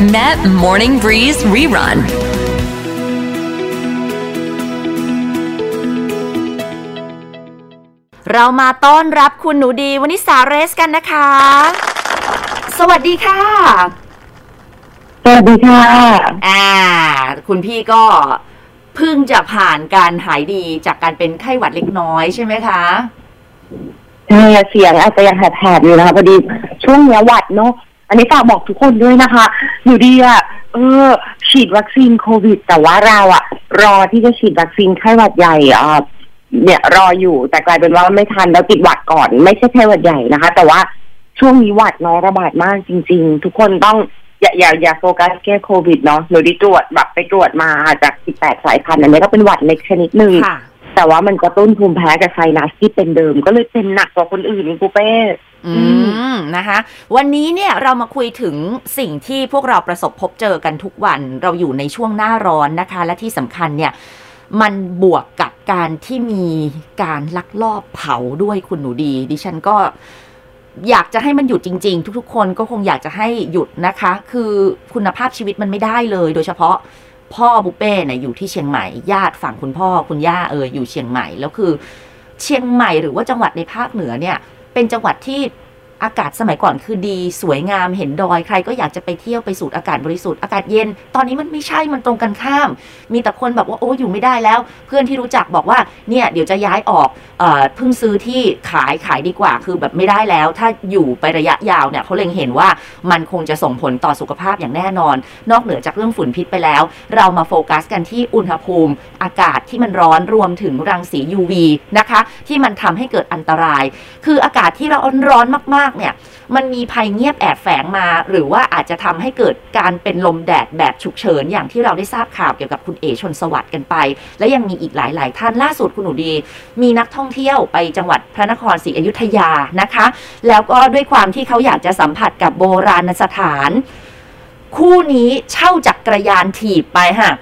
Met Morning Breeze Rerun. เรามาต้อนรับคุณหนูดีวันนี้สาเรสกันนะคะ สวัสดีค่ะ สวัสดีค่ะ อ่า คุณพี่ก็เพิ่งจะผ่านการหายดีจากการเป็นไข้หวัดเล็กน้อยใช่ไหมคะใช่เสียงอาจจะยังแหบๆอยู่นะคะพอดีช่วงเนี้ยหวัดเนาะ อันนี้ฝากบอกทุกคนด้วยนะคะ อยู่ดีอะเออ ฉีดวัคซีนโควิด แต่ว่าเราอะรอที่จะฉีดวัคซีนไข้หวัดใหญ่อะเนี่ยรออยู่แต่กลายเป็นว่าไม่ทันแล้วติดหวัดก่อน ไม่ใช่ไข้หวัดใหญ่นะคะ แต่ว่าช่วงนี้หวัดน้อยระบาดมากจริง ๆ ทุกคนต้องอย่าอย่าอย่าโฟกัสแค่โควิดเนาะหนูได้ตรวจแบบไปตรวจมาจาก 18 สายพันธุ์อันนี้ก็เป็นหวัดเล็กชนิดหนึ่ง แต่ว่ามันกระตุ้นภูมิแพ้กับไซนัสที่เป็นเดิม ก็เลยเป็นหนักกว่าคนอื่นนี่กูเป้อืมนะคะ วันนี้เนี่ยเรามาคุยถึงสิ่งที่พวกเราประสบพบเจอกันทุกวันเราอยู่ในช่วงหน้าร้อนนะคะ และที่สำคัญเนี่ยมันบวกกับการที่มีการลักลอบเผาด้วยคุณหนูดี ดิฉันก็อยากจะให้มันหยุดจริง ๆ ทุกๆ คนก็คงอยากจะให้หยุดนะคะ คือคุณภาพชีวิตมันไม่ได้เลยโดยเฉพาะ พ่อบุเป้เนี่ยอยู่ที่เชียงใหม่ญาติฝั่งคุณพ่อคุณย่าเอออยู่เชียงใหม่แล้วคือ เชียงใหม่หรือว่าจังหวัดในภาคเหนือเนี่ย เป็นจังหวัดที่ อากาศสมัยก่อนคือดีสวยงามเห็นดอยใครก็อยากจะไปเที่ยวไปสูดอากาศบริสุทธิ์อากาศเย็น ตอนนี้มันไม่ใช่มันตรงกันข้าม มีแต่คนแบบว่าโอ้อยู่ไม่ได้แล้ว เพื่อนที่รู้จักบอกว่าเนี่ยเดี๋ยวจะย้ายออกเออเพิ่งซื้อที่ขายขายดีกว่า คือแบบไม่ได้แล้ว ถ้าอยู่ไประยะยาวเนี่ยเขาเล็งเห็นว่ามันคงจะส่งผลต่อสุขภาพอย่างแน่นอน นอกเหนือจากเรื่องฝุ่นพิษไปแล้ว เรามาโฟกัสกันที่อุณหภูมิ อากาศที่มันร้อนรวมถึงรังสี UV นะคะ ที่มันทำให้เกิดอันตราย คืออากาศที่เราร้อนมากๆเนี่ยมันมีภัยเงียบแอบแฝงมา หรือว่าอาจจะทำให้เกิดการเป็นลมแดดแบบฉุกเฉิน อย่างที่เราได้ทราบข่าวเกี่ยวกับคุณเอชนสวัสดิ์กันไป และยังมีอีกหลาย ๆ ท่านล่าสุดคุณหนูดี มีนักท่องเที่ยวไปจังหวัดพระนครศรีอยุธยานะคะ แล้วก็ด้วยความที่เขาอยากจะสัมผัสกับโบราณสถาน คู่นี้เช่าจักรยานถีบไปค่ะ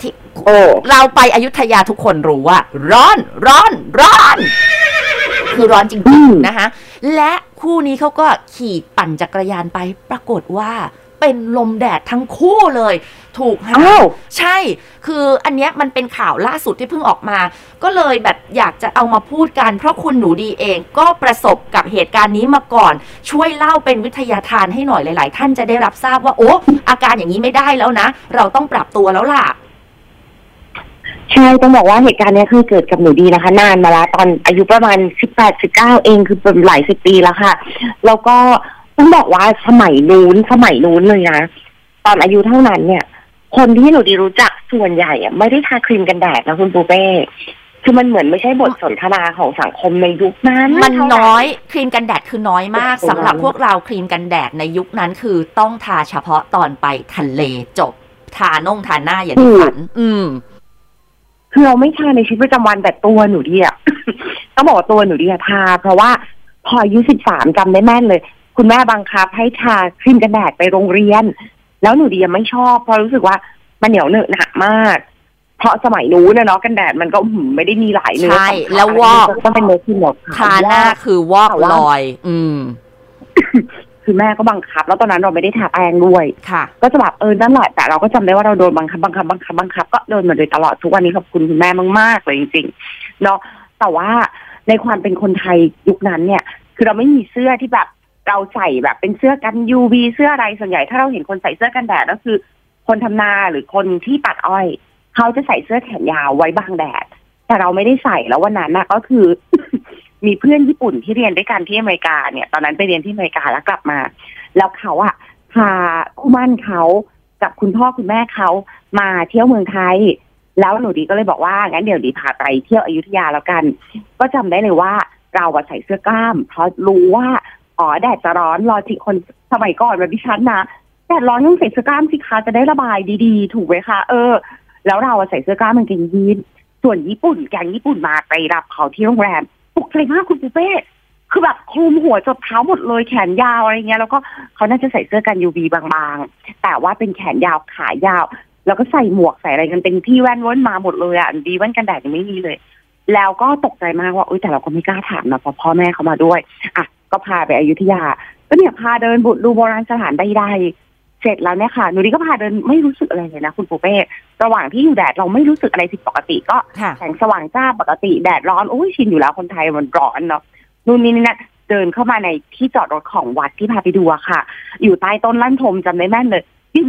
ที่โอ้เราไปอยุธยาทุกคนรู้ว่า ร้อนร้อนร้อน คือร้อนจริงๆนะคะ และคู่นี้เขาก็ขี่ปั่นจักรยานไปปรากฏว่าเป็นลมแดดทั้งคู่เลย ถูกหาอ้าวใช่ คืออันเนี้ยมันเป็นข่าวล่าสุดที่เพิ่งออกมา ก็เลยแบบอยากจะเอามาพูดกัน เพราะคุณหนูดีเองก็ประสบกับเหตุการณ์นี้มาก่อน ช่วยเล่าเป็นวิทยาทานให้หน่อยหลาย ๆ ท่านจะได้รับทราบว่าโอ้อาการอย่างนี้ไม่ได้แล้วนะ เราต้องปรับตัวแล้วล่ะ ใช่ต้องบอกว่าเหตุการณ์เนี้ยเคยเกิดกับหนูดีนะคะ นานมาแล้วตอนอายุประมาณสิบแปดสิบเก้าเองคือเป็นหลายสิบปีแล้วค่ะ แล้วก็ต้องบอกว่าสมัยนู้นสมัยนู้นเลยนะตอนอายุเท่านั้นเนี่ย คนที่หนูดีรู้จักส่วนใหญ่อะไม่ได้ทาครีมกันแดดนะคุณปูเป้คือมันเหมือนไม่ใช่บทสนทนาของสังคมในยุคนั้น มันเท่าไหร่น้อยครีมกันแดดคือน้อยมากโอ้โหสำหรับพวกเราครีมกันแดดในยุคนั้นคือต้องทาเฉพาะตอนไปทะเลจบ ทาน่งทาหน้าอย่างที่ฝัน อืม คือเราไม่ทาในชีวิตประจำวันแต่ตัวหนูดีอะต้องบอกว่าตัวหนูดีอะทา เพราะว่าพออายุสิบสามจำได้แม่นเลย คุณแม่บังคับให้ทาครีมกันแดดไปโรงเรียน แล้วหนูดีอะไม่ชอบ เพราะรู้สึกว่ามันเหนียวเหนอะหนักมาก เพราะสมัยนู้นนะเนาะกันแดดมันก็หืมไม่ได้มีหลายเนื้อใช่สัมผัสแล้ววอกต้องเป็นเนื้อที่หมดทาหน้าคือวอกลอย อืม คือแม่ก็บังคับ แล้วตอนนั้นเราไม่ได้ทาแป้งด้วยค่ะ ก็จะแบบเออนั่นแหละแต่เราก็จำได้ว่าเราโดนบังคับบังคับบังคับบังคับก็โดนมาโดยตลอดทุกวันนี้ขอบคุณคุณแม่มากๆเลยจริงๆเนาะแต่ว่าในความเป็นคนไทยยุคนั้นเนี่ย คือเราไม่มีเสื้อที่แบบเราใส่แบบเป็นเสื้อกัน UV เสื้ออะไรส่วนใหญ่ถ้าเราเห็นคนใส่เสื้อกันแดดก็คือ คนทำนาหรือคนที่ตัดอ้อย เขาจะใส่เสื้อแขนยาวไว้บังแดด แต่เราไม่ได้ใส่แล้ววันนั้นนะก็คือ มีเพื่อนญี่ปุ่นที่เรียนด้วยกันที่อเมริกาเนี่ย ตอนนั้นไปเรียนที่อเมริกาแล้วกลับมา แล้วเขาอะพาคู่มั่นเขากับคุณพ่อคุณแม่เขามาเที่ยวเมืองไทย แล้วหนูดีก็เลยบอกว่างั้นเดี๋ยวดีพาไปเที่ยวอยุธยาแล้วกัน ก็จำได้เลยว่าเราใส่เสื้อกล้าม เพราะรู้ว่าอ๋อแดดจะร้อนรอที่คนสมัยก่อนแบบดิฉันนะแดดร้อนต้องใส่เสื้อกล้ามสิคะจะได้ระบายดีๆ ถูกไหมคะเออ แล้วเราใส่เสื้อกล้ามกางเกงยีนส่วนญี่ปุ่นแกงญี่ปุ่นมาไปรับเขาที่โรงแรม ตกใจมากคุณปูเป้คือแบบคลุมหัวจดเท้าหมดเลยแขนยาวอะไรเงี้ย แล้วก็เขาน่าจะใส่เสื้อกัน UV บางๆ แต่ว่าเป็นแขนยาวขายาว แล้วก็ใส่หมวกใส่อะไรกันเป็นที่แว่นว้นมาหมดเลยอะดีแว่นกันแดดยังไม่มีเลย แล้วก็ตกใจมากว่าอุ้ยแต่เราก็ไม่กล้าถามนะเพราะพ่อแม่เขามาด้วยอะก็พาไปอยุธยาก็เนี่ยพาเดินบุตรดูโบราณสถานใดๆ เสสร็จแล้วเนี่ยค่ะหนูดีก็พาเดินไม่รู้สึกอะไรเลยนะคุณปูเป้ระหว่างที่อยู่แดดเราไม่รู้สึกอะไรผิดปกติก็ค่ะแสงสว่างจ้าปกติแดดร้อนโอ้ยชินอยู่แล้วคนไทยมันร้อนเนาะนู่นนี่นี่นะเดินเข้ามาในที่จอดรถของวัดที่พาไปดูอะค่ะ อยู่ใต้ต้นลั่นทมจำได้แม่นเลย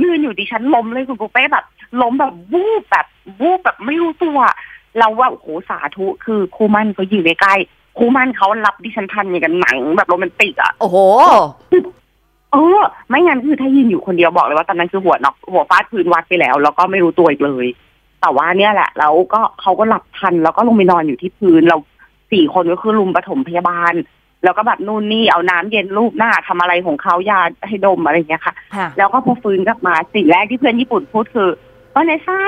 ยืนอยู่ดิฉันล้มเลยคุณปูเป้แบบล้มแบบวูบแบบวูบแบบไม่รู้ตัวเราว่าโอ้โหสาธุคือครูมั่นเขาอยู่ใกล้ๆครูมั่นเขารับดิฉันทันอย่างกันหนังแบบโรแมนติกอะโอ้โห เออ ไม่งั้นคือถ้ายืนอยู่คนเดียวบอกเลยว่าตอนนั้นคือหัวน็อกหัวฟาดพื้นวัดไปแล้ว แล้วก็ไม่รู้ตัวอีกเลย แต่ว่าเนี่ยแหละ แล้วก็เขาก็หลับทันแล้วก็ลงไปนอนอยู่ที่พื้นเราสี่คนก็คือรุมปฐมพยาบาล แล้วก็แบบนู่นนี่เอาน้ำเย็นลูบหน้าทำอะไรของเขายาให้ดมอะไรอย่างเงี้ยค่ะค่ะ แล้วก็พอฟื้นกลับมาสิ่งแรกที่เพื่อนญี่ปุ่นพูดคือ ว่าเนซ่า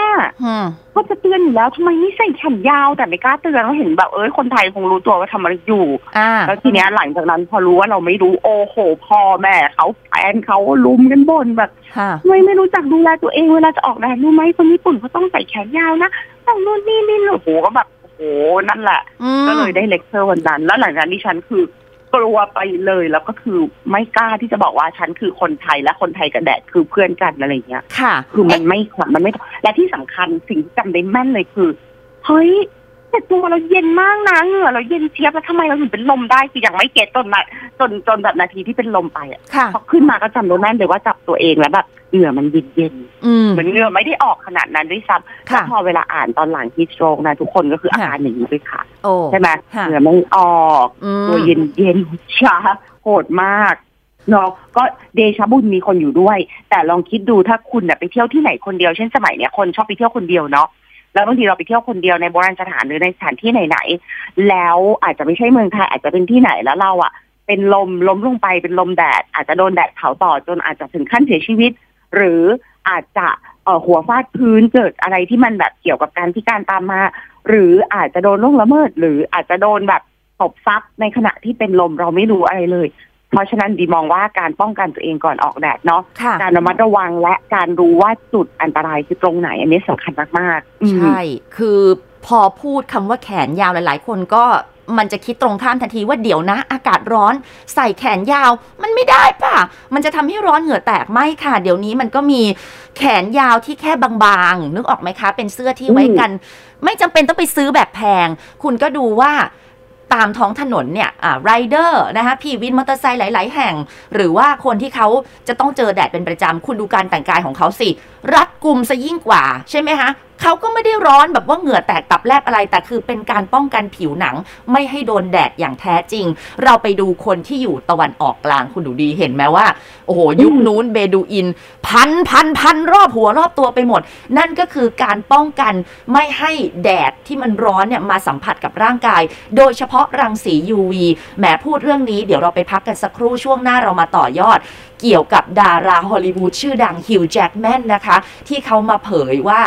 อืมก็จะเตือนอยู่แล้วทำไมไม่ใส่แขนยาวแต่ไม่กล้าเตือนเราเห็นแบบเอ้ยคนไทยคงรู้ตัวว่าทำอะไรอยู่อ่าแล้วทีเนี้ยหลังจากนั้นพอรู้ว่าเราไม่รู้โอ้โหพ่อแม่เขาแฟนเขาลุมกันบ่นแบบค่ะทำไมไม่รู้จักดูแลตัวเองเวลาจะออกแดดรู้ไหมคนญี่ปุ่นเขาต้องใส่แขนยาวนะต้องนู่นนี่นี่โอ้โหก็แบบโอ้โหนั่นแหละอืมก็เลยได้เลคเชอร์วันนั้น แล้วหลังจากนั้นดิฉันคือ กลัวไปเลยแล้วก็คือไม่กล้าที่จะบอกว่าฉันคือคนไทยและคนไทยกับแดดคือเพื่อนกันอะไรอย่างเงี้ย ค่ะ คือมันไม่ขวัญมันไม่ และที่สำคัญสิ่งที่จำได้แม่นเลยคือ เฮ้ย แต่ตัวเราเย็นมากนะเหงื่อเราเย็นเชียบแล้วทำไมเราถึงเป็นลมได้คือยังไม่เก็ตจนนะจนจนแบบนาทีที่เป็นลมไปอะค่ะ พอขึ้นมาก็จำได้แม่นเลยว่าจับตัวเองแล้วแบบเหงื่อมันเย็นเย็นอืม ๆเหมือนเหงื่อไม่ได้ออกขนาดนั้นด้วยซ้ำค่ะ แล้วพอเวลาอ่านตอนหลังที่สโตรกนะทุกคนก็คืออาการอย่างนี้ด้วยค่ะ โอ้ใช่ไหมค่ะเหงื่อไม่ออก อืม ตัวเย็นเย็นๆชาโหดมากเนาะก็เดชะบุญมีคนอยู่ด้วย แต่ลองคิดดูถ้าคุณน่ะไปเที่ยวที่ไหนคนเดียว เช่นสมัยเนี้ยคนชอบไปเที่ยวคนเดียวเนาะ แล้วบางทีเราไปเที่ยวคนเดียวในโบราณสถานหรือในสถานที่ไหนๆแล้วอาจจะไม่ใช่เมืองไทยอาจจะเป็นที่ไหนแล้วเราอะ เป็นลมล้มลงไปเป็นลมแดด อาจจะโดนแดดเผาต่อจนอาจจะถึงขั้นเสียชีวิต หรืออาจจะเอ่อหัวฟาดพื้นเกิดอะไรที่มันแบบเกี่ยวกับการพิการตามมา หรืออาจจะโดนล่วงละเมิด หรืออาจจะโดนแบบตบซับในขณะที่เป็นลมเราไม่รู้อะไรเลย เพราะฉะนั้นดีมองว่าการป้องกันตัวเองก่อนออกแดดเนาะค่ะการระมัดระวังและการรู้ว่าจุดอันตรายคือตรงไหน อันนี้สำคัญมากๆอืมใช่ คือพอพูดคำว่าแขนยาวหลาย ๆ คนก็มันจะคิดตรงข้ามทันทีว่าเดี๋ยวนะ อากาศร้อนใส่แขนยาว มันไม่ได้ป่ะ มันจะทำให้ร้อนเหงื่อแตกไม่ค่ะ เดี๋ยวนี้มันก็มีแขนยาวที่แค่บางๆ นึกออกไหมคะ เป็นเสื้อที่ไว้กัน ไม่จำเป็นต้องไปซื้อแบบแพง คุณก็ดูว่า ตามท้องถนนเนี่ยอ่าไรเดอร์นะคะพี่วินมอเตอร์ไซค์หลาย ๆ แห่ง หรือว่าคนที่เขาจะต้องเจอแดดเป็นประจำคุณดูการแต่งกายของเขาสิ รัดกลุ่มซะยิ่งกว่า ใช่ไหมคะ เขาก็ไม่ได้ร้อนแบบว่าเหงื่อแตกตับแลบอะไร แต่คือเป็นการป้องกันผิวหนัง ไม่ให้โดนแดดอย่างแท้จริง เราไปดูคนที่อยู่ตะวันออกกลางคุณดูดีเห็นไหมว่า โอ้โห ยุคนู้นเบดูอิน พันพันพันรอบหัวรอบตัวไปหมด นั่นก็คือการป้องกันไม่ให้แดดที่มันร้อนเนี่ยมาสัมผัสกับร่างกาย โดยเฉพาะรังสี UV แหมพูดเรื่องนี้เดี๋ยวเราไปพักกันสักครู่ช่วงหน้าเรามาต่อยอด เกี่ยวกับดาราฮอลลีวูดชื่อดังฮิวจ์แจ็กแมนนะคะ ที่เขามาเผยว่า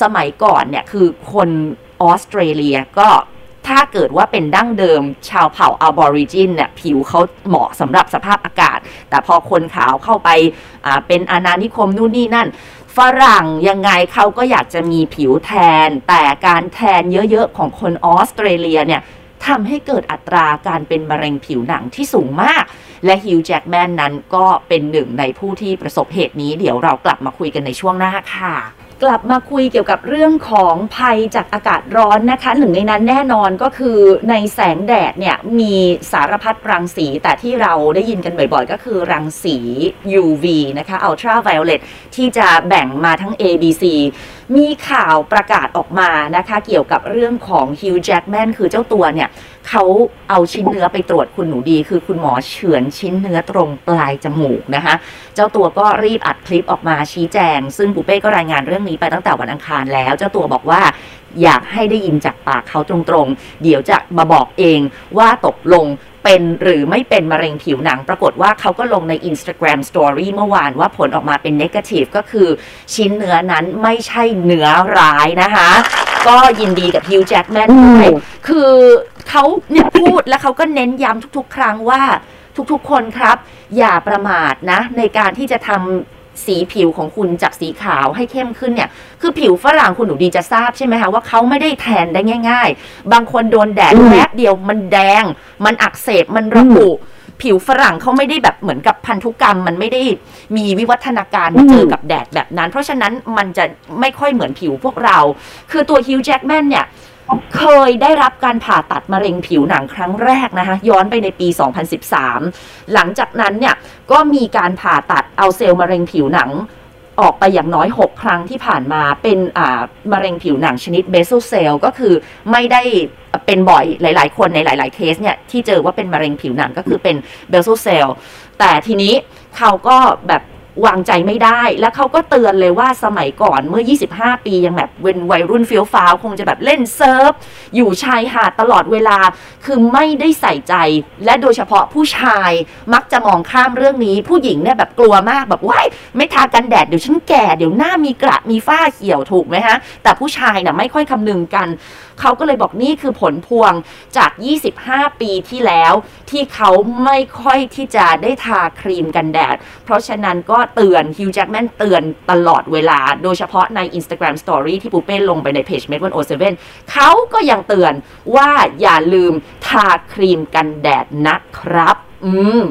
สมัยก่อนเนี่ยคือคนออสเตรเลียก็ถ้าเกิดว่าเป็นดั้งเดิมชาวเผ่าอะบอริจินเนี่ยผิวเขาเหมาะสำหรับสภาพอากาศ แต่พอคนขาวเข้าไปเป็นอาณานิคมนู่นนี่นั่น ฝรั่งยังไงเขาก็อยากจะมีผิวแทน แต่การแทนเยอะๆ ของคนออสเตรเลียเนี่ย ทำให้เกิดอัตราการเป็นมะเร็งผิวหนังที่สูงมาก และฮิวจ์แจ็กแมนนั้นก็เป็นหนึ่งในผู้ที่ประสบเหตุนี้ เดี๋ยวเรากลับมาคุยกันในช่วงหน้าค่ะ กลับมาคุยเกี่ยวกับเรื่องของภัยจากอากาศร้อนนะคะ หนึ่งในนั้นแน่นอนก็คือในแสงแดดเนี่ยมีสารพัดรังสี แต่ที่เราได้ยินกันบ่อยๆ ก็คือรังสี UV นะคะ ultraviolet ที่จะแบ่งมาทั้ง A B C มีข่าวประกาศออกมานะคะ เกี่ยวกับเรื่องของฮิวจ์แจ็กแมนคือเจ้าตัวเนี่ย เขาเอาชิ้นเนื้อไปตรวจคุณหนูดี คือคุณหมอเฉือนชิ้นเนื้อตรงปลายจมูกนะคะ เจ้าตัวก็รีบอัดคลิปออกมาชี้แจง ซึ่งปูเป้ก็รายงานเรื่องนี้ไปตั้งแต่วันอังคารแล้ว เจ้าตัวบอกว่าอยากให้ได้ยินจากปากเขาตรงๆ เดี๋ยวจะมาบอกเองว่าตกลงเป็นหรือไม่เป็นมะเร็งผิวหนัง ปรากฏว่าเขาก็ลงใน Instagram Story เมื่อวานว่าผลออกมาเป็น Negative ก็คือชิ้นเนื้อนั้นไม่ใช่เนื้อร้ายนะคะ ก็ยินดีกับฮิวจ์แจ็กแมนด้วยคือเขาเนี่ยพูดแล้วเขาก็เน้นย้ำทุกๆ ครั้งว่าทุกๆ คนครับ อย่าประมาทนะ ในการที่จะทำสีผิวของคุณจากสีขาวให้เข้มขึ้นเนี่ย คือผิวฝรั่งคุณหนูดีจะทราบใช่ไหมคะ ว่าเขาไม่ได้แทนได้ง่าย ๆ บางคนโดนแดดอืมแป๊บเดียวมันแดง มันอักเสบมันระอุ ผิวฝรั่งเขาไม่ได้แบบเหมือนกับพันธุกรรม มันไม่ได้มีวิวัฒนาการมาเจอกับแดดแบบนั้น เพราะฉะนั้นมันจะไม่ค่อยเหมือนผิวพวกเรา คือตัวฮิวจ์แจ็กแมนเนี่ยเคยได้รับการผ่าตัดมะเร็งผิวหนังครั้งแรกนะคะ ย้อนไปในปี 2013 หลังจากนั้นเนี่ยก็มีการผ่าตัดเอาเซลล์มะเร็งผิวหนัง ออกไปอย่างน้อย 6 ครั้งที่ผ่านมาเป็นมะเร็งผิวหนังชนิดเบส l เซลก็คือไม่ได้เป็นบ่อยหลาย ๆ คนในหลาย ๆ เคสเนี่ย ที่เจอว่าเป็นมะเร็งผิวหนังก็คือเป็นเบส l เซลแต่ทีนี้เขาก็แบบ วางใจไม่ได้ แล้วเขาก็เตือนเลยว่าสมัยก่อนเมื่อ 25 ปียังแบบเวนวัยรุ่นเฟี้ยวฟ้าวคงจะแบบเล่นเซิร์ฟ อยู่ชายหาดตลอดเวลา คือไม่ได้ใส่ใจ และโดยเฉพาะผู้ชายมักจะมองข้ามเรื่องนี้ ผู้หญิงเนี่ยแบบกลัวมากแบบว้ายไม่ทากันแดดเดี๋ยวฉันแก่เดี๋ยวหน้ามีกระมีฝ้าเหี่ยวถูกไหมฮะ แต่ผู้ชายน่ะไม่ค่อยคำนึงกันเขาก็เลยบอกนี่คือผลพวงจาก 25 ปีที่แล้ว ที่เขาไม่ค่อยที่จะได้ทาครีมกันแดด เพราะฉะนั้นก็เตือนฮิวจ์แจ็คแมนเตือนตลอดเวลา โดยเฉพาะใน Instagram Story ที่ปูเป้ลงไปในเพจ m e d 1 0 7เขาก็ยังเตือนว่าอย่าลืมทาครีมกันแดดนะครับ อืม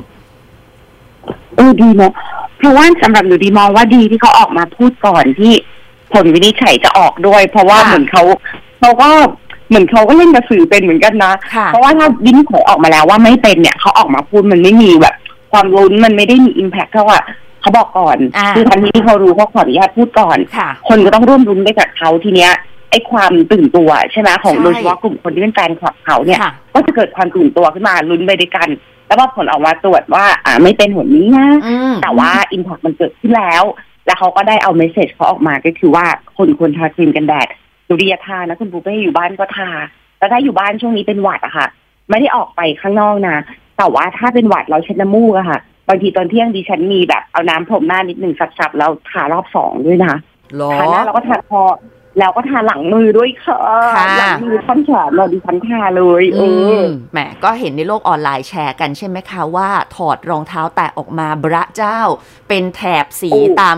เออดีเนาะเพราะว่าสำหรับหนูดีมองว่าดีที่เขาออกมาพูดก่อนที่ผลวินิจฉัยจะออกด้วย เพราะว่าค่ะเหมือนเขา เขาก็เหมือนเขาก็เล่นกระสือเป็นเหมือนกันนะค่ะเพราะว่าถ้าวินิจฉัยออกมาแล้วว่าไม่เป็นเนี่ยเขาออกมาพูดมันไม่มีแบบ ความลุ้นมันไม่ได้มีอิมแพคเท่าว่าเขาบอกก่อนอ่าคือทันทีที่เขารู้เขาขออนุญาตพูดก่อนค่ะคนก็ต้องร่วมรุ้นไปกับเขาทีเนี้ยไอ้ความตื่นตัวใช่ไหมของใช่โดยเฉพาะกลุ่มคนที่เป็นแฟนคลับเขาเนี่ยค่ะก็จะเกิดความตื่นตัวขึ้นมาลุ้นไปด้วยกัน แล้วพอผลออกมาตรวจว่า อ่าไม่เป็นหัวนี้นะอืมแต่ว่าอิม a c มันเกิดขึ้นแล้ว แล้วเขาก็ได้เอาเมสเซจเขาออกมาก็คือว่าคนควรทาครีมกันแดด ดูดีทานะคุณปูเป้อยู่บ้านก็ทาแต่ถ้าอยู่บ้านช่วงนี้เป็นหวัดอะค่ะ ไม่ได้ออกไปข้างนอกนะแต่ว่าถ้าเป็นหวัดเราเช็ดน้ำมูกอะค่ะบางทีตอนเที่ยงดิฉันมีแบบเอาน้ำพรมหน้านิดหนึ่งสับๆแล้วทารอบสองด้วยนะหรอทาหน้าแล้วก็ทาคอ แล้วก็ทาหลังมือด้วยค่ะค่ะหลังมือท่อนแขนเราดิฉันทาเลยเออือมแหมก็เห็นในโลกออนไลน์แชร์กันใช่ไหมคะว่าถอดรองเท้าแตะออกมาบระเจ้า เป็นแถบสีโอ้ตาม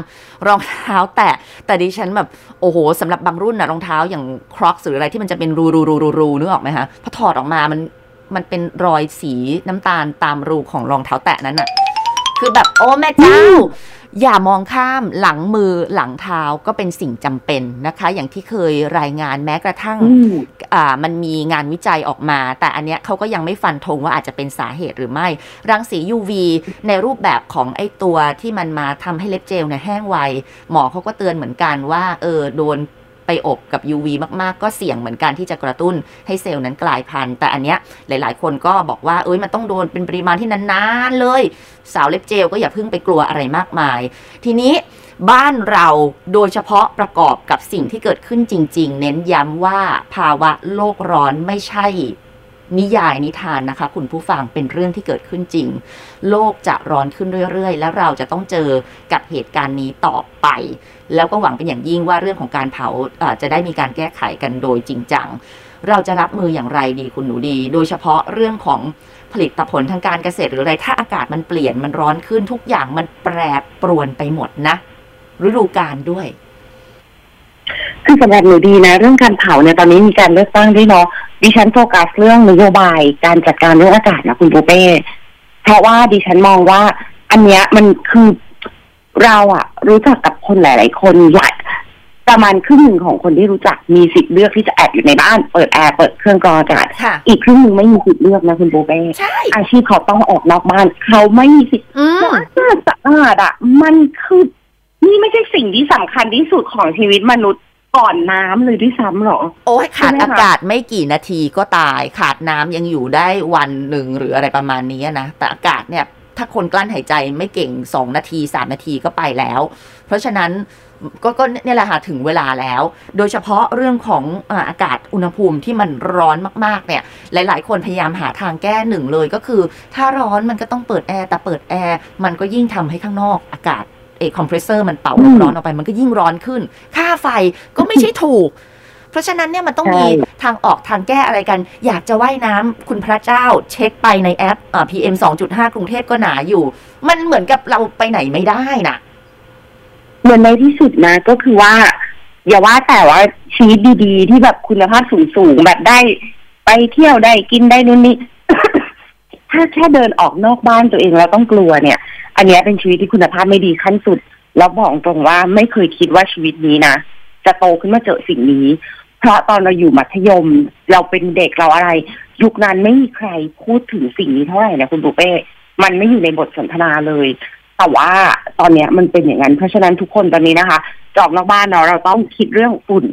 รองเท้าแตะแต่ดิฉันแบบโอ้โหสำหรับบางรุ่นนะรองเท้าอย่างครอกหรืออะไรที่มันจะเป็นรูรูรูรูรูนึกออกไหมคะพอถอดออกมามันมันเป็นรอยสีน้ำตาลตามรูของรองเท้าแตะนั้นอะ คือแบบโอ้แม่เจ้า อย่ามองข้ามหลังมือหลังเท้าก็เป็นสิ่งจำเป็นนะคะ อย่างที่เคยรายงานแม้กระทั่งอืมอ่ามันมีงานวิจัยออกมา แต่อันเนี้ยเขาก็ยังไม่ฟันธงว่าอาจจะเป็นสาเหตุหรือไม่ รังสี UV ในรูปแบบของไอ้ตัวที่มันมาทำให้เล็บเจลเนี่ยแห้งไวหมอเขาก็เตือนเหมือนกันว่าเออโดนไป อบกับ UV มากๆ ก็เสี่ยงเหมือนกันที่จะกระตุ้นให้เซลล์นั้นกลายพันธุ์ แต่อันเนี้ยหลายๆ คนก็บอกว่าเอ้ยมันต้องโดนเป็นปริมาณที่นานๆเลย สาวเล็บเจลก็อย่าเพิ่งไปกลัวอะไรมากมาย ทีนี้บ้านเราโดยเฉพาะประกอบกับสิ่งที่เกิดขึ้นจริง ๆ เน้นย้ำว่าภาวะโลกร้อนไม่ใช่นิยายนิทานนะคะ คุณผู้ฟังเป็นเรื่องที่เกิดขึ้นจริง โลกจะร้อนขึ้นเรื่อยๆ แล้วเราจะต้องเจอกับเหตุการณ์นี้ต่อไป แล้วก็หวังเป็นอย่างยิ่งว่าเรื่องของการเผาจะได้มีการแก้ไขกันโดยจริงจัง เราจะรับมืออย่างไรดีคุณหนูดี โดยเฉพาะเรื่องของผลิตผลทางการเกษตรหรืออะไร ถ้าอากาศมันเปลี่ยนมันร้อนขึ้นทุกอย่างมันแปรปรวนไปหมดนะฤดูกาลด้วยคือสำหรับหนูดีนะ เรื่องการเผาเนี่ยตอนนี้มีการเลือกตั้งด้วยเนาะดิฉันโฟกัสเรื่องนโยบายการจัดการเรื่องอากาศนะคุณปูเป้เพราะว่าดิฉันมองว่า อันเนี้ยมันคือเราอะรู้จักกับ คนหลาย ๆ คนหลายประมาณครึ่งหนึ่งของคนที่รู้จักมีสิทธิ์เลือกที่จะแอบอยู่ในบ้านเปิดแอร์เปิดเครื่องกรองอากาศค่ะอีกครึ่งหนึ่งไม่มีสิทธิ์เลือกนะคุณปูเป้ใช่อาชีพเขาต้องออกนอกบ้าน เขาไม่มีสิทธิ์อืมสะอาดสะอาดอะมันคือนี่ไม่ใช่สิ่งที่สำคัญที่สุดของชีวิตมนุษย์ก่อนน้ำเลยด้วยซ้ำหรอ โอ้ยขาดใช่ไหมคะอากาศไม่กี่นาทีก็ตาย ขาดน้ำยังอยู่ได้วันหนึ่งหรืออะไรประมาณนี้นะ แต่อากาศเนี่ย ถ้าคนกลั้นหายใจไม่เก่ง 2 นาที 3 นาทีก็ไปแล้ว เพราะฉะนั้นก็ก็เนี่ยแหละค่ะถึงเวลาแล้ว โดยเฉพาะเรื่องของอากาศอุณหภูมิที่มันร้อนมากๆเนี่ย หลาย ๆ คนพยายามหาทางแก้หนึ่งเลยก็คือ ถ้าร้อนมันก็ต้องเปิดแอร์แต่เปิดแอร์มันก็ยิ่งทำให้ข้างนอกอากาศเอคอมเพรสเซอร์มันเป่าอืมร้อนออกไปมันก็ยิ่งร้อนขึ้น ค่าไฟก็ไม่ใช่ถูก เพราะฉะนั้นเนี่ยมันต้องใช่มีทางออกทางแก้อะไรกัน อยากจะว่ายน้ำคุณพระเจ้าเช็คไปในแอปอ่า PM 2.5กรุงเทพก็หนาอยู่ มันเหมือนกับเราไปไหนไม่ได้น่ะ เหมือนในที่สุดนะ ก็คือว่า อย่าว่าแต่ว่าชีวิตดีๆ ที่แบบคุณภาพสูงๆแบบได้ไปเที่ยวได้กินได้นู่นนี่ทถ้าแค่เดินออกนอกบ้านตัวเองแล้วต้องกลัวเนี่ย อันเนี้ยเป็นชีวิตที่คุณภาพไม่ดีขั้นสุด แล้วบอกตรงว่าไม่เคยคิดว่าชีวิตนี้นะจะโตขึ้นมาเจอสิ่งนี้ เพราะตอนเราอยู่มัธยม เราเป็นเด็กเราอะไร ยุคนั้นไม่มีใครพูดถึงสิ่งนี้เท่าไหร่นะคุณปูเป้มันไม่อยู่ในบทสนทนาเลย แต่ว่าตอนเนี้ยมันเป็นอย่างนั้น เพราะฉะนั้นทุกคนตอนนี้นะคะจอกนอกบ้านเนาะเราต้องคิดเรื่องฝุ่น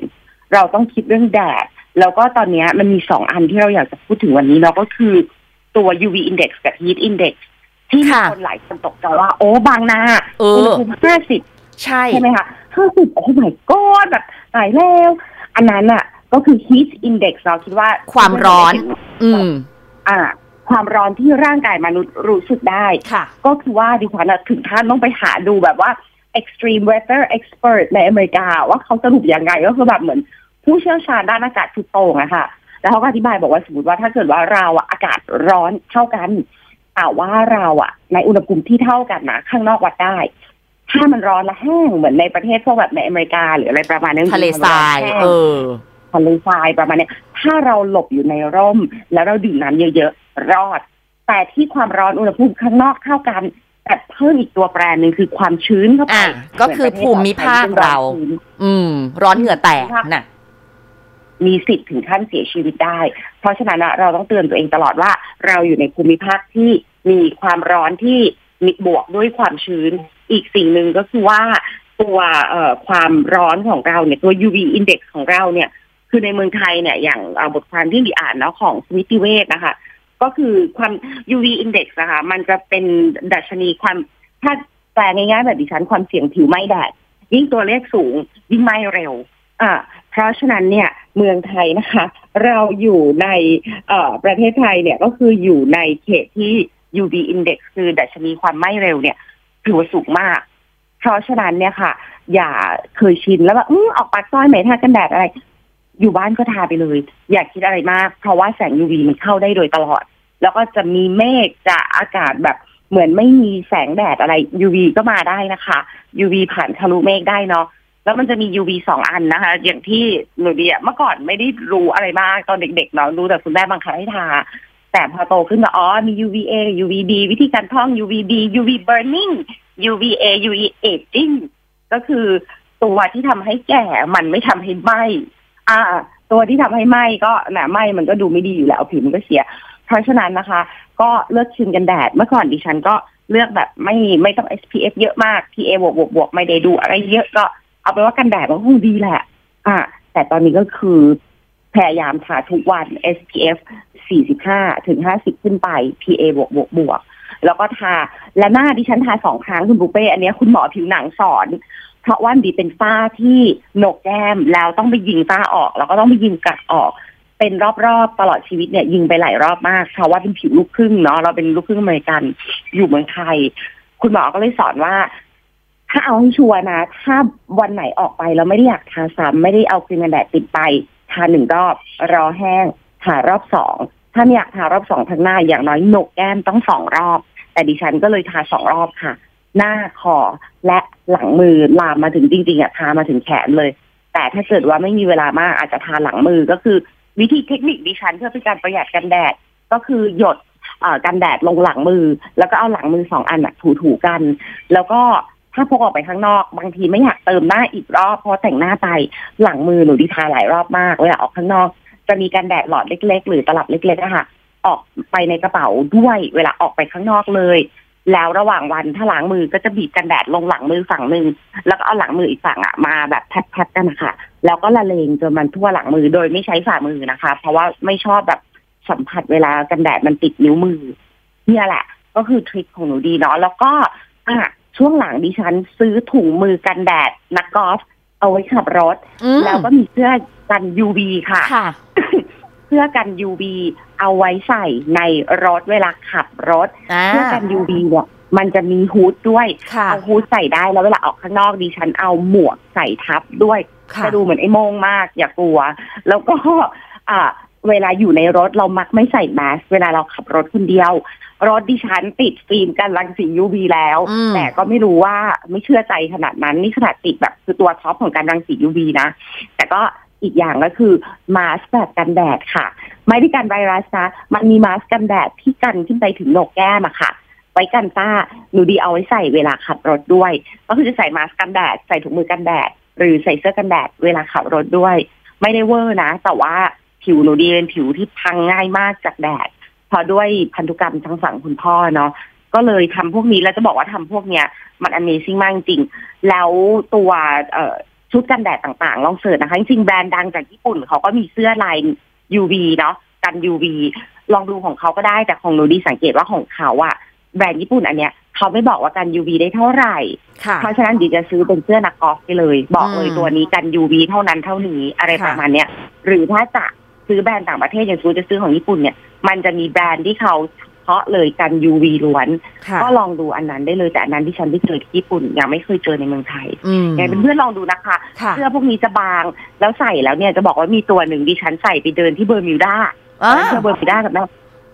เราต้องคิดเรื่องแดดแล้วก็ตอนเนี้ยมันมีสองอันที่เราอยากจะพูดถึงวันนี้เนาะก็คือตัว UV index กับ heat index ที่มีค่ะคนหลายคนตกใจว่า โอ้บางนาเออุณอหภูมิห้าสิบใช่ใช่ไหมคะห้าสิบโอ้ my god แบบตายแล้ว อันนั้นอะ ก็คือ heat index เราคิดว่าความร้อน อืม อ่า ความร้อนที่ร่างกายมนุษย์รู้สึกได้ค่ะ ก็คือว่าดิฉันอะถึงขั้นต้องไปหาดูแบบว่า extreme weather expert ในอเมริกา ว่าเขาสรุปยังไงก็คือแบบเหมือนผู้เชี่ยวชาญด้านอากาศทุกโต่งอะค่ะ แล้วเขาก็อธิบายบอกว่าสมมติว่าถ้าเกิดว่าเราอะอากาศร้อนเท่ากันแต่ว่าเราอะในอุณหภูมิที่เท่ากันนะข้างนอกวัดได้ ถ้ามันร้อนและแห้งเหมือนในประเทศพวกแบบในอเมริกา หรืออะไรประมาณนั้นทะเลทรายแห้งเออทะเลทรายประมาณเนี้ยถ้าเราหลบอยู่ในร่ม แล้วเราดื่มน้ำเยอะๆรอด แต่ที่ความร้อนอุณหภูมิข้างนอกเท่ากัน แต่เพิ่มอีกตัวแปรหนึ่งคือความชื้นเข้าไปอะก็คือภูมิภาคเรา อืม ร้อนเหงื่อแตกน่ะ มีสิทธิ์ถึงขั้นเสียชีวิตได้ เพราะฉะนั้นอะเราต้องเตือนตัวเองตลอดว่า เราอยู่ในภูมิภาคที่มีความร้อนที่มีบวกด้วยความชื้น อีกสิ่งหนึ่งก็คือว่าตัวความร้อนของเราเนี่ยตัว UV index ของเราเนี่ย คือในเมืองไทยเนี่ย อย่างบทความที่ดีอ่านเนาะของสมิติเวชนะคะ ก็คือความ UV index นะคะมันจะเป็นดัชนีความถ้าแปลง่ายๆแบบดิฉันความเสี่ยงผิวไหม้แดดยิ่งตัวเลขสูงยิ่งไหม้เร็วอ่าเพราะฉะนั้นเนี่ยเมืองไทยนะคะ เราอยู่ในเอ่อประเทศไทยเนี่ยก็คืออยู่ในเขตที่ UV index คือดัชนีความไหม้เร็วเนี่ย ถือว่าสูงมาก เพราะฉะนั้นเนี่ยค่ะ อย่าเคยชินแล้วแบบอือออกปากซอยไหมทากันแดดอะไร อยู่บ้านก็ทาไปเลย อย่าคิดอะไรมาก เพราะว่าแสง UV มันเข้าได้โดยตลอด แล้วก็จะมีเมฆจะอากาศแบบเหมือนไม่มีแสงแดดอะไร UV ก็มาได้นะคะ UV ผ่านทะลุเมฆได้เนาะแล้วมันจะมี UV สองอันนะคะ อย่างที่หนูดีอะเมื่อก่อนไม่ได้รู้อะไรมากตอนเด็กๆเนาะรู้แต่คุณแม่บังคับให้ทา แต่พอโตขึ้นก็อ๋อมี UVA UVB วิธีการท่อง UVB UV burning UVA UV aging ก็คือตัวที่ทำให้แก่มันไม่ทำให้ไหม้อ่า ตัวที่ทำให้ไหม้ก็นะไหม้มันก็ดูไม่ดีอยู่แล้วผิวมันก็เสีย เพราะฉะนั้นนะคะ ก็เลือกชินกันแดด เมื่อก่อนดิฉันก็เลือกแบบไม่ไม่ต้อง SPF เยอะมาก PA บวกบวกบวกไม่ได้ดูอะไรเยอะก็เอาไปว่ากันแดดมันก็คงดีแหละ อ่า แต่ตอนนี้ก็คือพยายามทาทุกวัน SPF 45 ถึง 50 ขึ้นไป PA บวกบวกบวกแล้วก็ทาและหน้าดิฉันทาสองครั้งคุณบุเป้อันนี้คุณหมอผิวหนังสอน เพราะว่าดีเป็นฝ้าที่โหนกแก้มแล้วต้องไปยิงฝ้าออก แล้วก็ต้องไปยิงกัดออก เป็นรอบๆตลอดชีวิตเนี่ยยิงไปหลายรอบมากเพราะว่าเป็นผิวลูกครึ่งเนาะเราเป็นลูกครึ่งอเมริกันอยู่เมืองไทย คุณหมอก็เลยสอนว่า ถ้าเอาให้ชัวร์นะ ถ้าวันไหนออกไปแล้วไม่ได้อยากทาซ้ำไม่ได้เอาครีมกันแดดติดไปทาหนึ่งรอบ รอแห้งทารอบสอง ถ้าไม่อยากทารอบสองทั้งหน้าอย่างน้อยหนกแก้มต้องสองรอบ แต่ดิฉันก็เลยทาสองรอบค่ะ หน้าคอและหลังมือลามมาถึงจริงๆอะทามาถึงแขนเลย แต่ถ้าเกิดว่าไม่มีเวลามากอาจจะทาหลังมือก็คือ วิธีเทคนิคดิฉันเพื่อเป็นการประหยัดกันแดดก็คือหยดกันแดดลงหลังมือ แล้วก็เอาหลังมือสองอันถูๆกัน แล้วก็ถ้าพกออกไปข้างนอก บางทีไม่อยากเติมหน้าอีกรอบเพราะแต่งหน้าไปหลังมือหนูดีทาหลายรอบมากเวลาออกข้างนอก จะมีกันแดดหลอดเล็ก ๆ หรือตลับเล็กๆอะค่ะออกไปในกระเป๋าด้วย เวลาออกไปข้างนอกเลย แล้วระหว่างวันถ้าล้างมือก็จะบีบกันแดดลงหลังมือฝั่งหนึ่งแล้วก็เอาหลังมืออีกฝั่งอะมาแบบแพทๆกันนะคะแล้วก็ละเลงจนมันทั่วหลังมือโดยไม่ใช้ฝ่ามือนะคะ เพราะว่าไม่ชอบแบบสัมผัสเวลากันแดดมันติดนิ้วมือเนี่ยแหละ ก็คือทริคของหนูดีเนาะแล้วก็อะช่วงหลังดิฉันซื้อถุงมือกันแดดนักกอล์ฟเอาไว้ขับรถอืมแล้วก็มีเสื้อ กัน UV ค่ะ ค่ะเสื้อกัน UV เอาไว้ใส่ในรถเวลาขับรถ อ่าเสื้อกัน UV เนี่ยมันจะมีฮูดด้วย ค่ะ เอาฮูดใส่ได้แล้วเวลาออกข้างนอกดิฉันเอาหมวกใส่ทับด้วย ค่ะ จะดูเหมือนไอ้โมงมากอย่ากลัว แล้วก็อ่าเวลาอยู่ในรถเรามักไม่ใส่แมสเวลาเราขับรถคนเดียว รถดิฉันติดฟิล์มกันรังสี UV แล้ว อืม แต่ก็ไม่รู้ว่าไม่เชื่อใจขนาดนั้น นี่ขนาดติดแบบคือตัวท็อปของการรังสี UV นะ แต่ก็ อีกอย่างก็คือมาสก์แบบกันแดดค่ะ ไม่ได้กันไวรัสนะ มันมีมาสก์กันแดดที่กันขึ้นไปถึงโหนกแก้มอะค่ะ ไว้กันต้าหนูดีเอาไว้ใส่เวลาขับรถด้วย ก็คือจะใส่มาสก์กันแดด ใส่ถุงมือกันแดด หรือใส่เสื้อกันแดดเวลาขับรถด้วย ไม่ได้เวอร์นะ แต่ว่าผิวหนูดีเป็นผิวที่พังง่ายมากจากแดดพอด้วยพันธุกรรมทางฝั่งคุณพ่อเนาะก็เลยทำพวกนี้แล้วจะบอกว่าทำพวกเนี้ยมัน Amazing มากจริง แล้วตัวเอ่อ ชุดกันแดดต่างๆ ลอง search นะคะ จริงๆแบรนด์ดังจากญี่ปุ่นเขาก็มีเสื้อลาย UV เนาะกัน UV ลองดูของเขาก็ได้แต่ของหนูดีสังเกตว่าของเขาอะแบรนด์ญี่ปุ่นอันเนี้ยเขาไม่บอกว่ากัน UV ได้เท่าไหร่ค่ะเพราะฉะนั้นดีจะซื้อเป็นเสื้อนักกอล์ฟไปเลย บอกเลยอืมตัวนี้กัน UV เท่านั้นเท่านี้อะไรค่ะประมาณเนี้ยหรือถ้าจะซื้อแบรนด์ต่างประเทศอย่างซูจะซื้อของญี่ปุ่นเนี่ย มันจะมีแบรนด์ที่เขาเฉพาะเลยกัน UV ล้วนค่ะก็ลองดูอันนั้นได้เลยแต่อันนั้นที่ฉันได้เจอที่ญี่ปุ่น ยังไม่เคยเจอในเมืองไทยอืมไงเป็นเพื่อนลองดูนะคะค่ะเสื้อพวกนี้จะบางแล้วใส่แล้วเนี่ยจะบอกว่ามีตัวหนึ่งดิฉันใส่ไปเดินที่เบอร์มิวดาอ่าเสื้อเบอร์มิวดากับแม่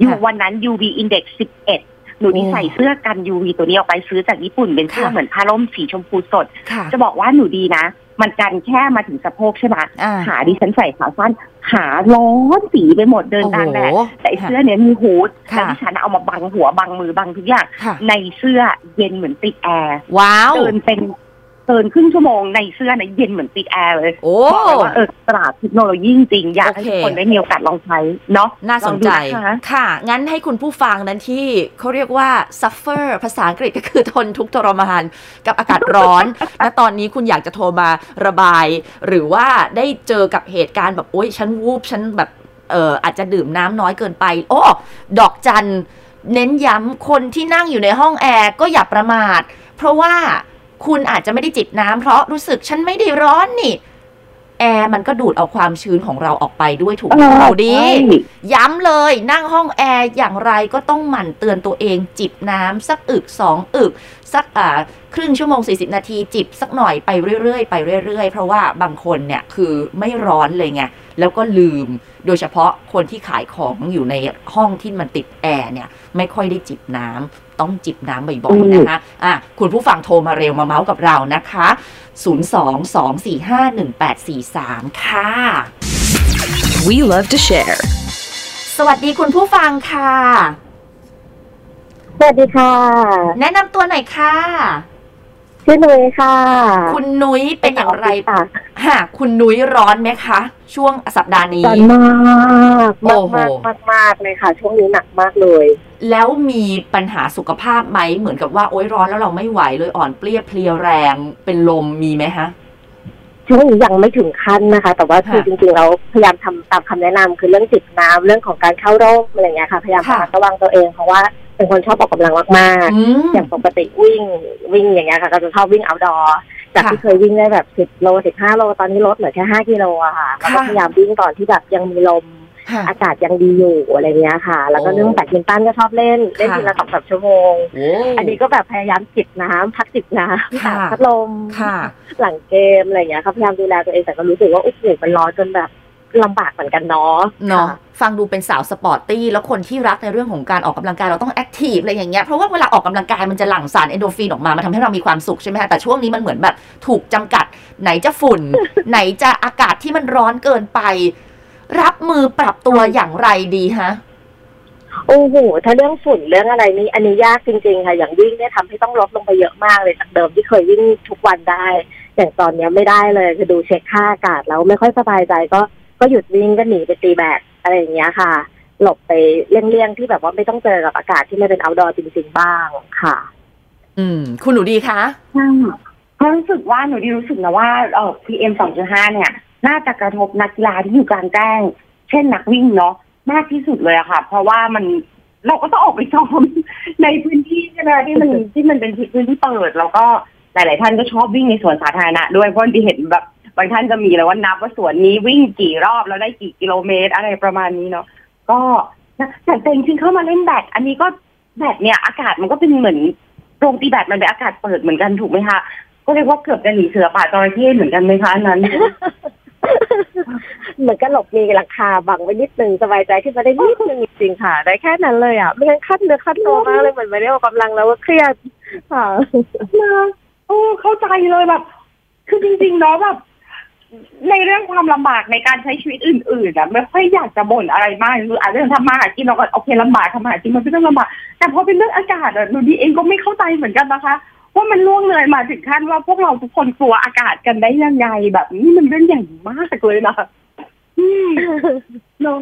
อยู่ค่ะวันนั้น UV index 11หนูนี่โอ้ใส่เสื้อกัน UV ตัวนี้ออกไปซื้อจากญี่ปุ่นเป็นเสื้อค่ะเหมือนผ้าร่มสีชมพูสดค่ะจะบอกว่าหนูดีนะ มันกันแค่มาถึงสะโพกใช่ไหมอ่าขาดิฉันใส่ขาสั้นขาร้อนสีไปหมดเดินกลางแดดโอ้โหแต่ไอ้เสื้อเนี้ยมี hood ค่ะแล้วดิฉันเอามาบังหัวบังมือบังทุกอย่างค่ะในเสื้อเย็นเหมือนติดแอร์ว้าวเดินเป็น เดินครึ่งชั่วโมงในเสื้อนะเย็นเหมือนติดแอร์เลยโอ้บอกเลยว่าเออตลาดเทคโนโลยีจริงๆอยากให้โอเคทุกคนได้มีโอกาสลองใช้เนาะน่าสนใจลองดูนะคะค่ะ งั้นให้คุณผู้ฟังนั้นที่เขาเรียกว่า suffer ภาษาอังกฤษก็คือทนทุกข์ทรมานกับอากาศร้อน และตอนนี้คุณอยากจะโทรมาระบาย หรือว่าได้เจอกับเหตุการณ์แบบโอ๊ยฉันวูบฉันแบบเอออาจจะดื่มน้ำน้อยเกินไป โอ้ดอกจันเน้นย้ำคนที่นั่งอยู่ในห้องแอร์ก็อย่าประมาท เพราะว่า คุณอาจจะไม่ได้จิบน้ำเพราะรู้สึกฉันไม่ได้ร้อนนี่ แอร์มันก็ดูดเอาความชื้นของเราออกไปด้วยถูกไหมคุณหนูดีใช่ย้ำเลยนั่งห้องแอร์อย่างไรก็ต้องหมั่นเตือนตัวเอง จิบน้ำสักอึกสองอึก สักอ่าครึ่งชั่วโมง 40 นาทีจิบสักหน่อยไปเรื่อยๆไปเรื่อยๆ เพราะว่าบางคนเนี่ยคือไม่ร้อนเลยไง แล้วก็ลืม โดยเฉพาะคนที่ขายของอยู่ในห้องที่มันติดแอร์เนี่ยไม่ค่อยได้จิบน้ำต้องจิบน้ำบ่อยๆนะคะอะคุณผู้ฟังโทรมาเร็วมาเมาส์กับเรานะคะ 022451843 ค่ะ We love to share. สวัสดีคุณผู้ฟังค่ะ สวัสดีค่ะ แนะนำตัวหน่อยค่ะ ชื่อนุ้ยค่ะ คุณนุ้ยเป็นอย่างไรค่ะฮะคุณนุ้ยร้อนไหมคะ ช่วงสัปดาห์นี้ร้อนมากโอ้มากโหมากมากมากเลยค่ะ ช่วงนี้หนักมากเลย แล้วมีปัญหาสุขภาพไหมเหมือนกับว่าโอ๊ยร้อนแล้วเราไม่ไหวเลยอ่อนเปรี้ยเพลียแรงเป็นลมมีไหมฮะ ช่วงนี้ยังไม่ถึงขั้นนะคะ แต่ว่าคือค่ะจริงๆเราพยายามทำตามคำแนะนำคือเรื่องจิบน้ำเรื่องของการเข้าร่มอะไรอย่างเงี้ยค่ะพยายามค่ะระมัดระวังตัวเองเพราะว่าเป็นคนชอบออกกำลังมากอืมๆอย่างปกติวิ่งวิ่งอย่างเงี้ยค่ะ ก็จะชอบวิ่ง outdoor จากค่ะที่เคยวิ่งได้แบบสิบโลสิบห้าโลตอนนี้ลดเหลือแค่ห้ากิโลอะค่ะแล้วก็ค่ะพยายามวิ่งตอนที่แบบยังมีลมค่ะ อากาศยังดีอยู่อะไรเงี้ยค่ะ แล้วก็โอ้เรื่องแบดมินตันก็ชอบเล่น เล่นค่ะทีละสองสามชั่วโมงโอ้อันนี้ก็แบบพยายามจิบน้ำพักจิบน้ำค่ะพัดลมค่ะหลังเกมอะไรเงี้ยค่ะพยายามดูแลตัวเองแต่ก็รู้สึกว่าอุ๊ยมันร้อนจนแบบลำบากเหมือนกันเนาะเนาะค่ะฟังดูเป็นสาว sporty แล้วคนที่รักในเรื่องของการออกกำลังกายเราต้อง active อะไรอย่างเงี้ยเพราะว่าเวลาออกกำลังกายมันจะหลั่งสารเอ็นดอร์ฟินออกมา มันทำให้เรามีความสุขใช่ไหมคะแต่ช่วงนี้มันเหมือนแบบถูกจำกัด ไหนจะฝุ่น ไหนจะอากาศที่มันร้อนเกินไป รับมือปรับตัวอย่างไรดีฮะโอ้โห ถ้าเรื่องฝุ่นเรื่องอะไรนี่อันนี้ยากจริง ๆ ค่ะ อย่างวิ่งเนี่ยทำให้ต้องลดลงไปเยอะมากเลยจากเดิมที่เคยวิ่งทุกวันได้ อย่างตอนเนี้ยไม่ได้เลยคือดูเช็คค่าอากาศแล้วไม่ค่อยสบายใจก็ก็หยุดวิ่งก็หนีไปตีแบดอะไรอย่างเงี้ยค่ะ หลบไปเลี่ยงๆที่แบบว่าไม่ต้องเจอกับอากาศที่ไม่เป็น outdoor จริง ๆ บ้างค่ะ อืม คุณหนูดีคะใช่เพราะรู้สึกว่าหนูดีรู้สึกนะว่าเออ PM 2.5เนี่ย น่าจะกระทบนักกีฬาที่อยู่กลางแจ้ง เช่นนักวิ่งเนาะมากที่สุดเลยอะค่ะ เพราะว่ามันเราก็ต้องออกไปซ้อมในพื้นที่ใช่ไหมที่มันที่มันเป็นพื้นที่เปิด แล้วก็หลาย ๆ ท่านก็ชอบวิ่งในสวนสาธารณะด้วยเพราะที่เห็นแบบบางท่านจะมีเลยว่านับว่าสวนนี้วิ่งกี่รอบแล้วได้กี่กิโลเมตร อะไรประมาณนี้เนาะก็นะแต่แต่จริงๆเข้ามาเล่นแบดอันนี้ก็แบดเนี่ยอากาศมันก็เป็นเหมือนโรงตีแบดมันเป็นอากาศเปิดเหมือนกันถูกไหมคะก็เรียกว่าเกือบจะหนีเสือป่าจระเข้เหมือนกันไหมคะอันนั้น เหมือนก็หลบมีหลังคาบังไว้นิดนึงสบายใจขึ้นมาได้นิดนึงจริงๆค่ะ ได้แค่นั้นเลยอะ ไม่งั้นขั้นเนื้อขั้นตัวมากเลยเหมือนไม่ได้ออกกำลังแล้วว่าเครียดค่ะนะโอ้เข้าใจเลยแบบ คือจริงๆเนาะแบบในเรื่องความลำบากในการใช้ชีวิตอื่นๆอะไม่ค่อยอยากจะบ่นอะไรมากคืออาจจะทำมาหากินเราก็โอเคลำบากทำมาหากินมันไม่ต้องลำบากแต่พอเป็นเรื่องอากาศอะหนูดีเองก็ไม่เข้าใจเหมือนกันนะคะ ว่ามันล่วงเลยมาถึงขั้นว่าพวกเราทุกคนกลัวอากาศกันได้ยังไงแบบนี้มันเรื่องใหญ่มากเลยนะอืมเนอะ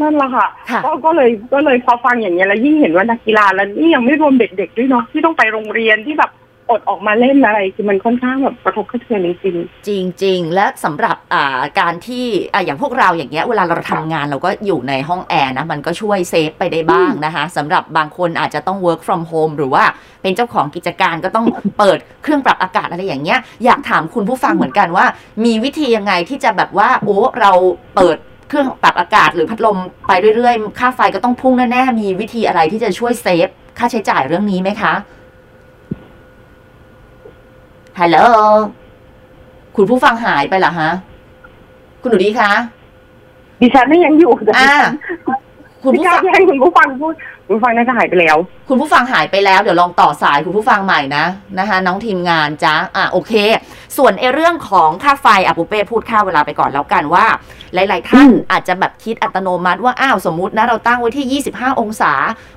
นั่นแหละค่ะค่ะก็ก็เลยก็เลยพอฟังอย่างเงี้ยแล้วยิ่งเห็นว่านักกีฬาแล้วนี่ยังไม่รวมเด็กๆด้วยเนาะที่ต้องไปโรงเรียนที่แบบ อดออกมาเล่นอะไรคือมันค่อนข้างแบบกระทบกระเทือนจริงๆจริงและสำหรับอ่าการที่อ่าอย่างพวกเราอย่างเงี้ยเวลาเราทำงานเราก็อยู่ในห้องแอร์นะมันก็ช่วย save ไปได้บ้างนะคะสำหรับบางคนอาจจะต้อง work from home หรือว่าเป็นเจ้าของกิจการก็ต้องเปิดเครื่องปรับอากาศอะไรอย่างเงี้ยอยากถามคุณผู้ฟังเหมือนกันว่า มีวิธียังไงที่จะแบบว่าโอ้เราเปิดเครื่องปรับอากาศหรือพัดลมไปเรื่อยๆ ค่าไฟก็ต้องพุ่งแน่ๆ มีวิธีอะไรที่จะช่วย save ค่าใช้จ่ายเรื่องนี้ไหมคะ ฮัลโหล คุณผู้ฟังหายไปเหรอฮะ คุณหนูดีคะ ดิฉันไม่ยังอยู่แต่อ่า คุณพี่ผู้กล้าฟังแย่งคุณผู้ฟังพูด คุณผู้ฟังน่าจะหายไปแล้ว คุณผู้ฟังหายไปแล้วเดี๋ยวลองต่อสายคุณผู้ฟังใหม่นะนะคะ น้องทีมงานจ้าอะโอเค ส่วนไอเรื่องของค่าไฟอะปุเป้พูดค่าเวลาไปก่อนแล้วกันว่า หลาย ๆ ท่านอาจจะแบบคิดอัตโนมัติว่าอ้าวสมมุตินะเราตั้งไว้ที่ 25 องศา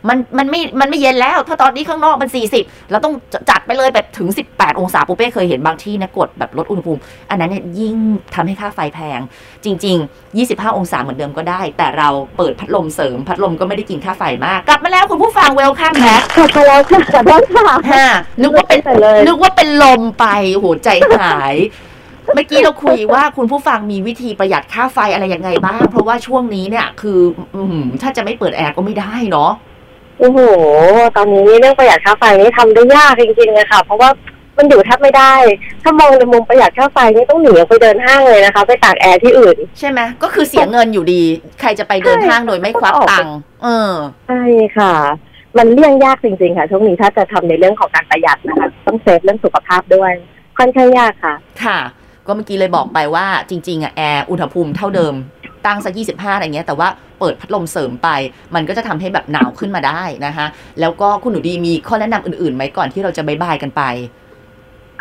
มันมันไม่มันไม่เย็นแล้ว ถ้าตอนนี้ข้างนอกมัน 40 เราต้องจัดไปเลยแบบถึง 18 องศาปุเป้เคยเห็นบางที่นะกดแบบลดอุณหภูมิ อันนั้นเนี่ยยิ่งทำให้ค่าไฟแพง จริง ๆ 25 องศาเหมือนเดิมก็ได้ แต่เราเปิดพัดลมเสริมพัดลมก็ไม่ได้กินค่าไฟมากกลับมาแล้วคุณผู้ฟังเวลคัมแบ็คขอบคุณแล้วค่ะขอโทษค่ะฮะนึกว่าเป็นไปเลยนึกว่าเป็นลมไปโอ้โหใจหาย เมื่อกี้เราคุยว่าคุณผู้ฟังมีวิธีประหยัดค่าไฟอะไรยังไงบ้าง เพราะว่าช่วงนี้เนี่ย คือ อืมถ้าจะไม่เปิดแอร์ก็ไม่ได้เนาะโอ้โห ตอนนี้เรื่องประหยัดค่าไฟนี่ทำได้ยากจริงๆเลยค่ะ เพราะว่า มันอยู่แทบไม่ได้ ถ้ามองในมุมประหยัดค่าไฟนี่ต้องหนีออกไปเดินห้างเลยนะคะ ไปตากแอร์ที่อื่น ใช่ไหมก็คือเสียเงินอยู่ดี ใครจะไปเดินห้างโดยไม่ควักตังค์เออใช่ค่ะ มันเลี่ยงยากจริงๆค่ะช่วงนี้ถ้าจะทำในเรื่องของการประหยัดนะคะ ต้อง save เรื่องสุขภาพด้วยค่อนข้างยากค่ะ ค่ะ ก็เมื่อกี้เลยบอกไปว่าจริงๆอะแอร์อุณหภูมิเท่าเดิมตั้งสัก25อะไรเงี้ยแต่ว่าเปิดพัดลมเสริมไป มันก็จะทำให้แบบหนาวขึ้นมาได้นะคะแล้วก็คุณหนูดีมีข้อแนะนำอื่นๆไหมก่อนที่เราจะ bye bye กันไป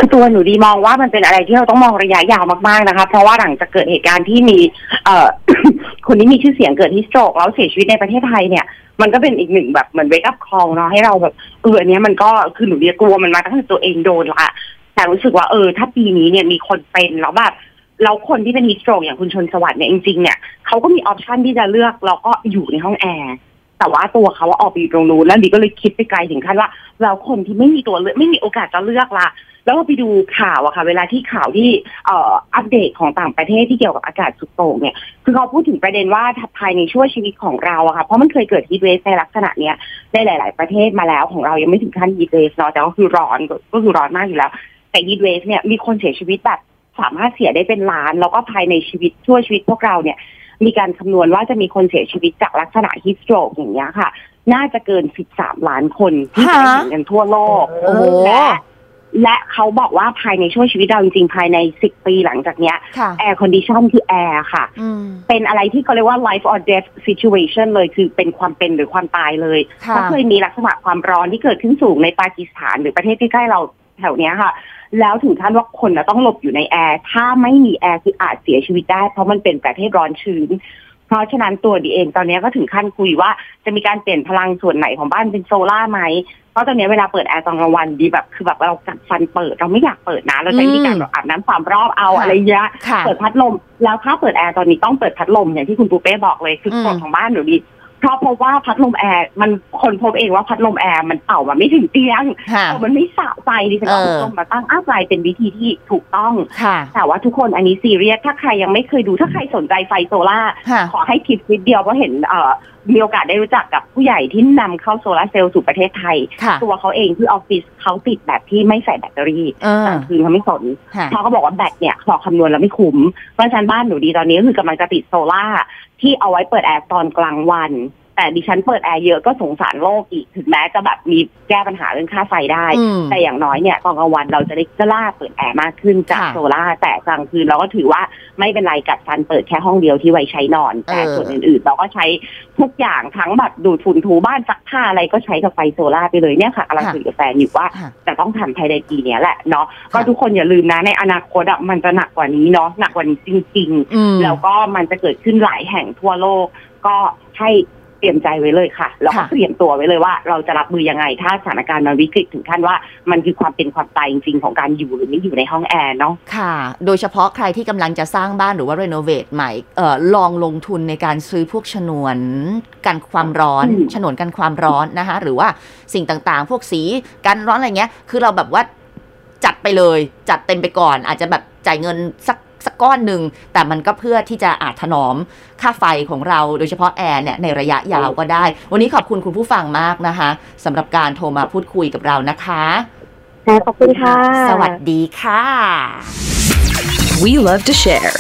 คือตัวหนูดีมองว่ามันเป็นอะไรที่เราต้องมองระยะยาวมากๆนะคะ เพราะว่าหลังจากเกิดเหตุการณ์ที่มี เอ่อ คนที่มีชื่อเสียงเกิดที่ stroke แล้วเสียชีวิตในประเทศไทยเนี่ยมันก็เป็นอีกหนึ่งแบบเหมือน wake-up call เนาะให้เราแบบเอออันเนี้ยมันก็คือหนูดียกลัวมันมาตั้งแต่ตัวเองโดนละแต่รู้สึกว่าเออ ถ้าปีนี้เนี่ยมีคนเป็นแล้วแบบแล้วคนที่เป็น heat stroke อย่างคุณชนสวัสดิ์เนี่ยจริงๆเนี่ยเขาก็มี option ที่จะเลือกแล้วก็อยู่ในห้องแอร์ แต่ว่าตัวเขาว่าออกไปอยู่ตรงนู้นแล้วดีก็เลยคิดไปไกลถึงขั้นว่าเราคนที่ไม่มีตัวเลือกไม่มีโอกาสจะเลือกละแล้วไปดูข่าวอะค่ะ เวลาที่ข่าวที่เอ่ออัปเดตของต่างประเทศที่เกี่ยวกับอากาศสุดโต่งเนี่ย คือเขาพูดถึงประเด็นว่าภายในช่วงชีวิตของเราอะค่ะเพราะมันเคยเกิด heat wave ในลักษณะเนี้ยในหลาย ๆ ประเทศมาแล้วของเรายังไม่ถึงขั้น heat wave เนาะแต่ก็คือร้อนก็คือร้อนมากอยู่แล้ว แต่ heat wave เนี่ยมีคนเสียชีวิตแบบสามารถเสียได้เป็นล้าน แล้วก็ภายในชีวิตช่วชีวิตพวกเราเนี่ย มีการคำนวณว่าจะมีคนเสียชีวิตจากลักษณะ heat stroke อย่างเงี้ยค่ะ น่าจะเกิน 13 ล้านคนที่จะเห็นกันทั่วโลกโอ้โหและและเขาบอกว่าภายในช่วงชีวิตเราจริงๆ ภายใน 10 ปีหลังจากเนี้ยค่ะ air condition คือแอร์ค่ะอืมเป็นอะไรที่เขาเรียกว่า life or death situation เลยคือเป็นความเป็นหรือความตายเลยค่ะก็เคยมีลักษณะความร้อนที่เกิดขึ้นสูงในปากีสถานหรือประเทศใกล้ๆเราแถวเนี้ยค่ะ แล้วถึงขั้นว่าคนน่ะต้องหลบอยู่ในแอร์ถ้าไม่มีแอร์คืออาจเสียชีวิตได้ เพราะมันเป็นประเทศร้อนชื้น เพราะฉะนั้นตัวดีเองตอนนี้ก็ถึงขั้นคุยว่าจะมีการเปลี่ยนพลังส่วนไหนของบ้านเป็นโซล่าร์ไหมเพราะตอนนี้เวลาเปิดแอร์ตอนกลางวันดีแบบคือแบบเรากัดฟันเปิดเราไม่อยากเปิดนะเราใช้วิธีการแบบอาบน้ำสามรอบเอาค่ะอะไรเงี้ยค่ะเปิดพัดลม แล้วถ้าเปิดแอร์ตอนนี้ต้องเปิดพัดลมอย่างที่คุณปูเป้บอกเลยคืออืมกฎของบ้านหนูดี เพราะพบว่าพัดลมแอร์มันค้นพบเองว่าพัดลมแอร์มันเป่ามาไม่ถึงเตียงค่ะเออมันไม่สะใจดิฉันเอาเออพัดลมมาตั้งอ้าวใจเป็นวิธีที่ถูกต้องค่ะแต่ว่าทุกคนอันนี้ซีเรียสถ้าใครยังไม่เคยดูถ้าใครสนใจไฟโซล่าร์ค่ะขอให้คลิปนิดเดียวเพราะเห็นเอ่อ มีโอกาสได้รู้จักกับผู้ใหญ่ที่นำเข้าโซลาร์เซลล์สู่ประเทศไทยค่ะตัวเขาเองที่ออฟฟิศเขาติดแบบที่ไม่ใส่แบตเตอรี่เออกลางคืนเขาไม่สนค่ะเพราะเขาบอกว่าแบตเนี่ยพอคำนวณแล้วไม่คุ้มเพราะฉะนั้นบ้านหนูดีตอนนี้ก็คือกำลังจะติดโซล่าร์ที่เอาไว้เปิดแอร์ตอนกลางวัน แต่ดิฉันเปิดแอร์เยอะก็สงสารโลกอีกถึงแม้จะแบบมีแก้ปัญหาเรื่องค่าไฟได้อืมแต่อย่างน้อยเนี่ยตอนกลางวันเราจะได้กล้าเปิดแอร์มากขึ้นจากค่ะโซล่าร์แต่กลางคืนเราก็ถือว่าไม่เป็นไรกับซันเปิดแค่ห้องเดียวที่ไว้ใช้นอน แต่เออส่วนอื่นๆ เราก็ใช้ทุกอย่างทั้งแบบดูดฝุ่นถูบ้านซักผ้าอะไรก็ใช้กับไฟโซล่าร์ไปเลยเนี่ยค่ะกำลังคุยกับแฟนอยู่ว่าค่ะจะต้องทำภายในปีเนี้ยแหละเนาะก็ค่ะทุกคนอย่าลืมนะในอนาคตอะมันจะหนักกว่านี้เนาะหนักกว่านี้จริงๆอืมแล้วก็มันจะเกิดขึ้นหลายแห่งทั่วโลกก็ให้ เตรียมใจไว้เลยค่ะแล้วก็ค่ะเตรียมตัวไว้เลยว่า เราจะรับมือยังไง ถ้าสถานการณ์มันวิกฤตถึงขั้นว่ามันคือความเป็นความตายจริงๆของการอยู่หรือไม่อยู่ในห้องแอร์เนาะค่ะ โดยเฉพาะใครที่กำลังจะสร้างบ้านหรือว่ารีโนเวทใหม่เอ่อลองลงทุนในการซื้อพวกฉนวนกันความร้อนอืมฉนวนกันความร้อนนะคะ หรือว่าสิ่งต่างๆ พวกสีกันร้อนอะไรเงี้ย คือเราแบบว่าจัดไปเลย จัดเต็มไปก่อน อาจจะแบบจ่ายเงินสัก สักก้อนหนึ่ง แต่มันก็เพื่อที่จะอาจถนอมค่าไฟของเราโดยเฉพาะแอร์เนี่ยในระยะยาวก็ได้ วันนี้ขอบคุณคุณผู้ฟังมากนะคะสำหรับการโทรมาพูดคุยกับเรานะคะค่ะขอบคุณค่ะ สวัสดีค่ะ We love to share.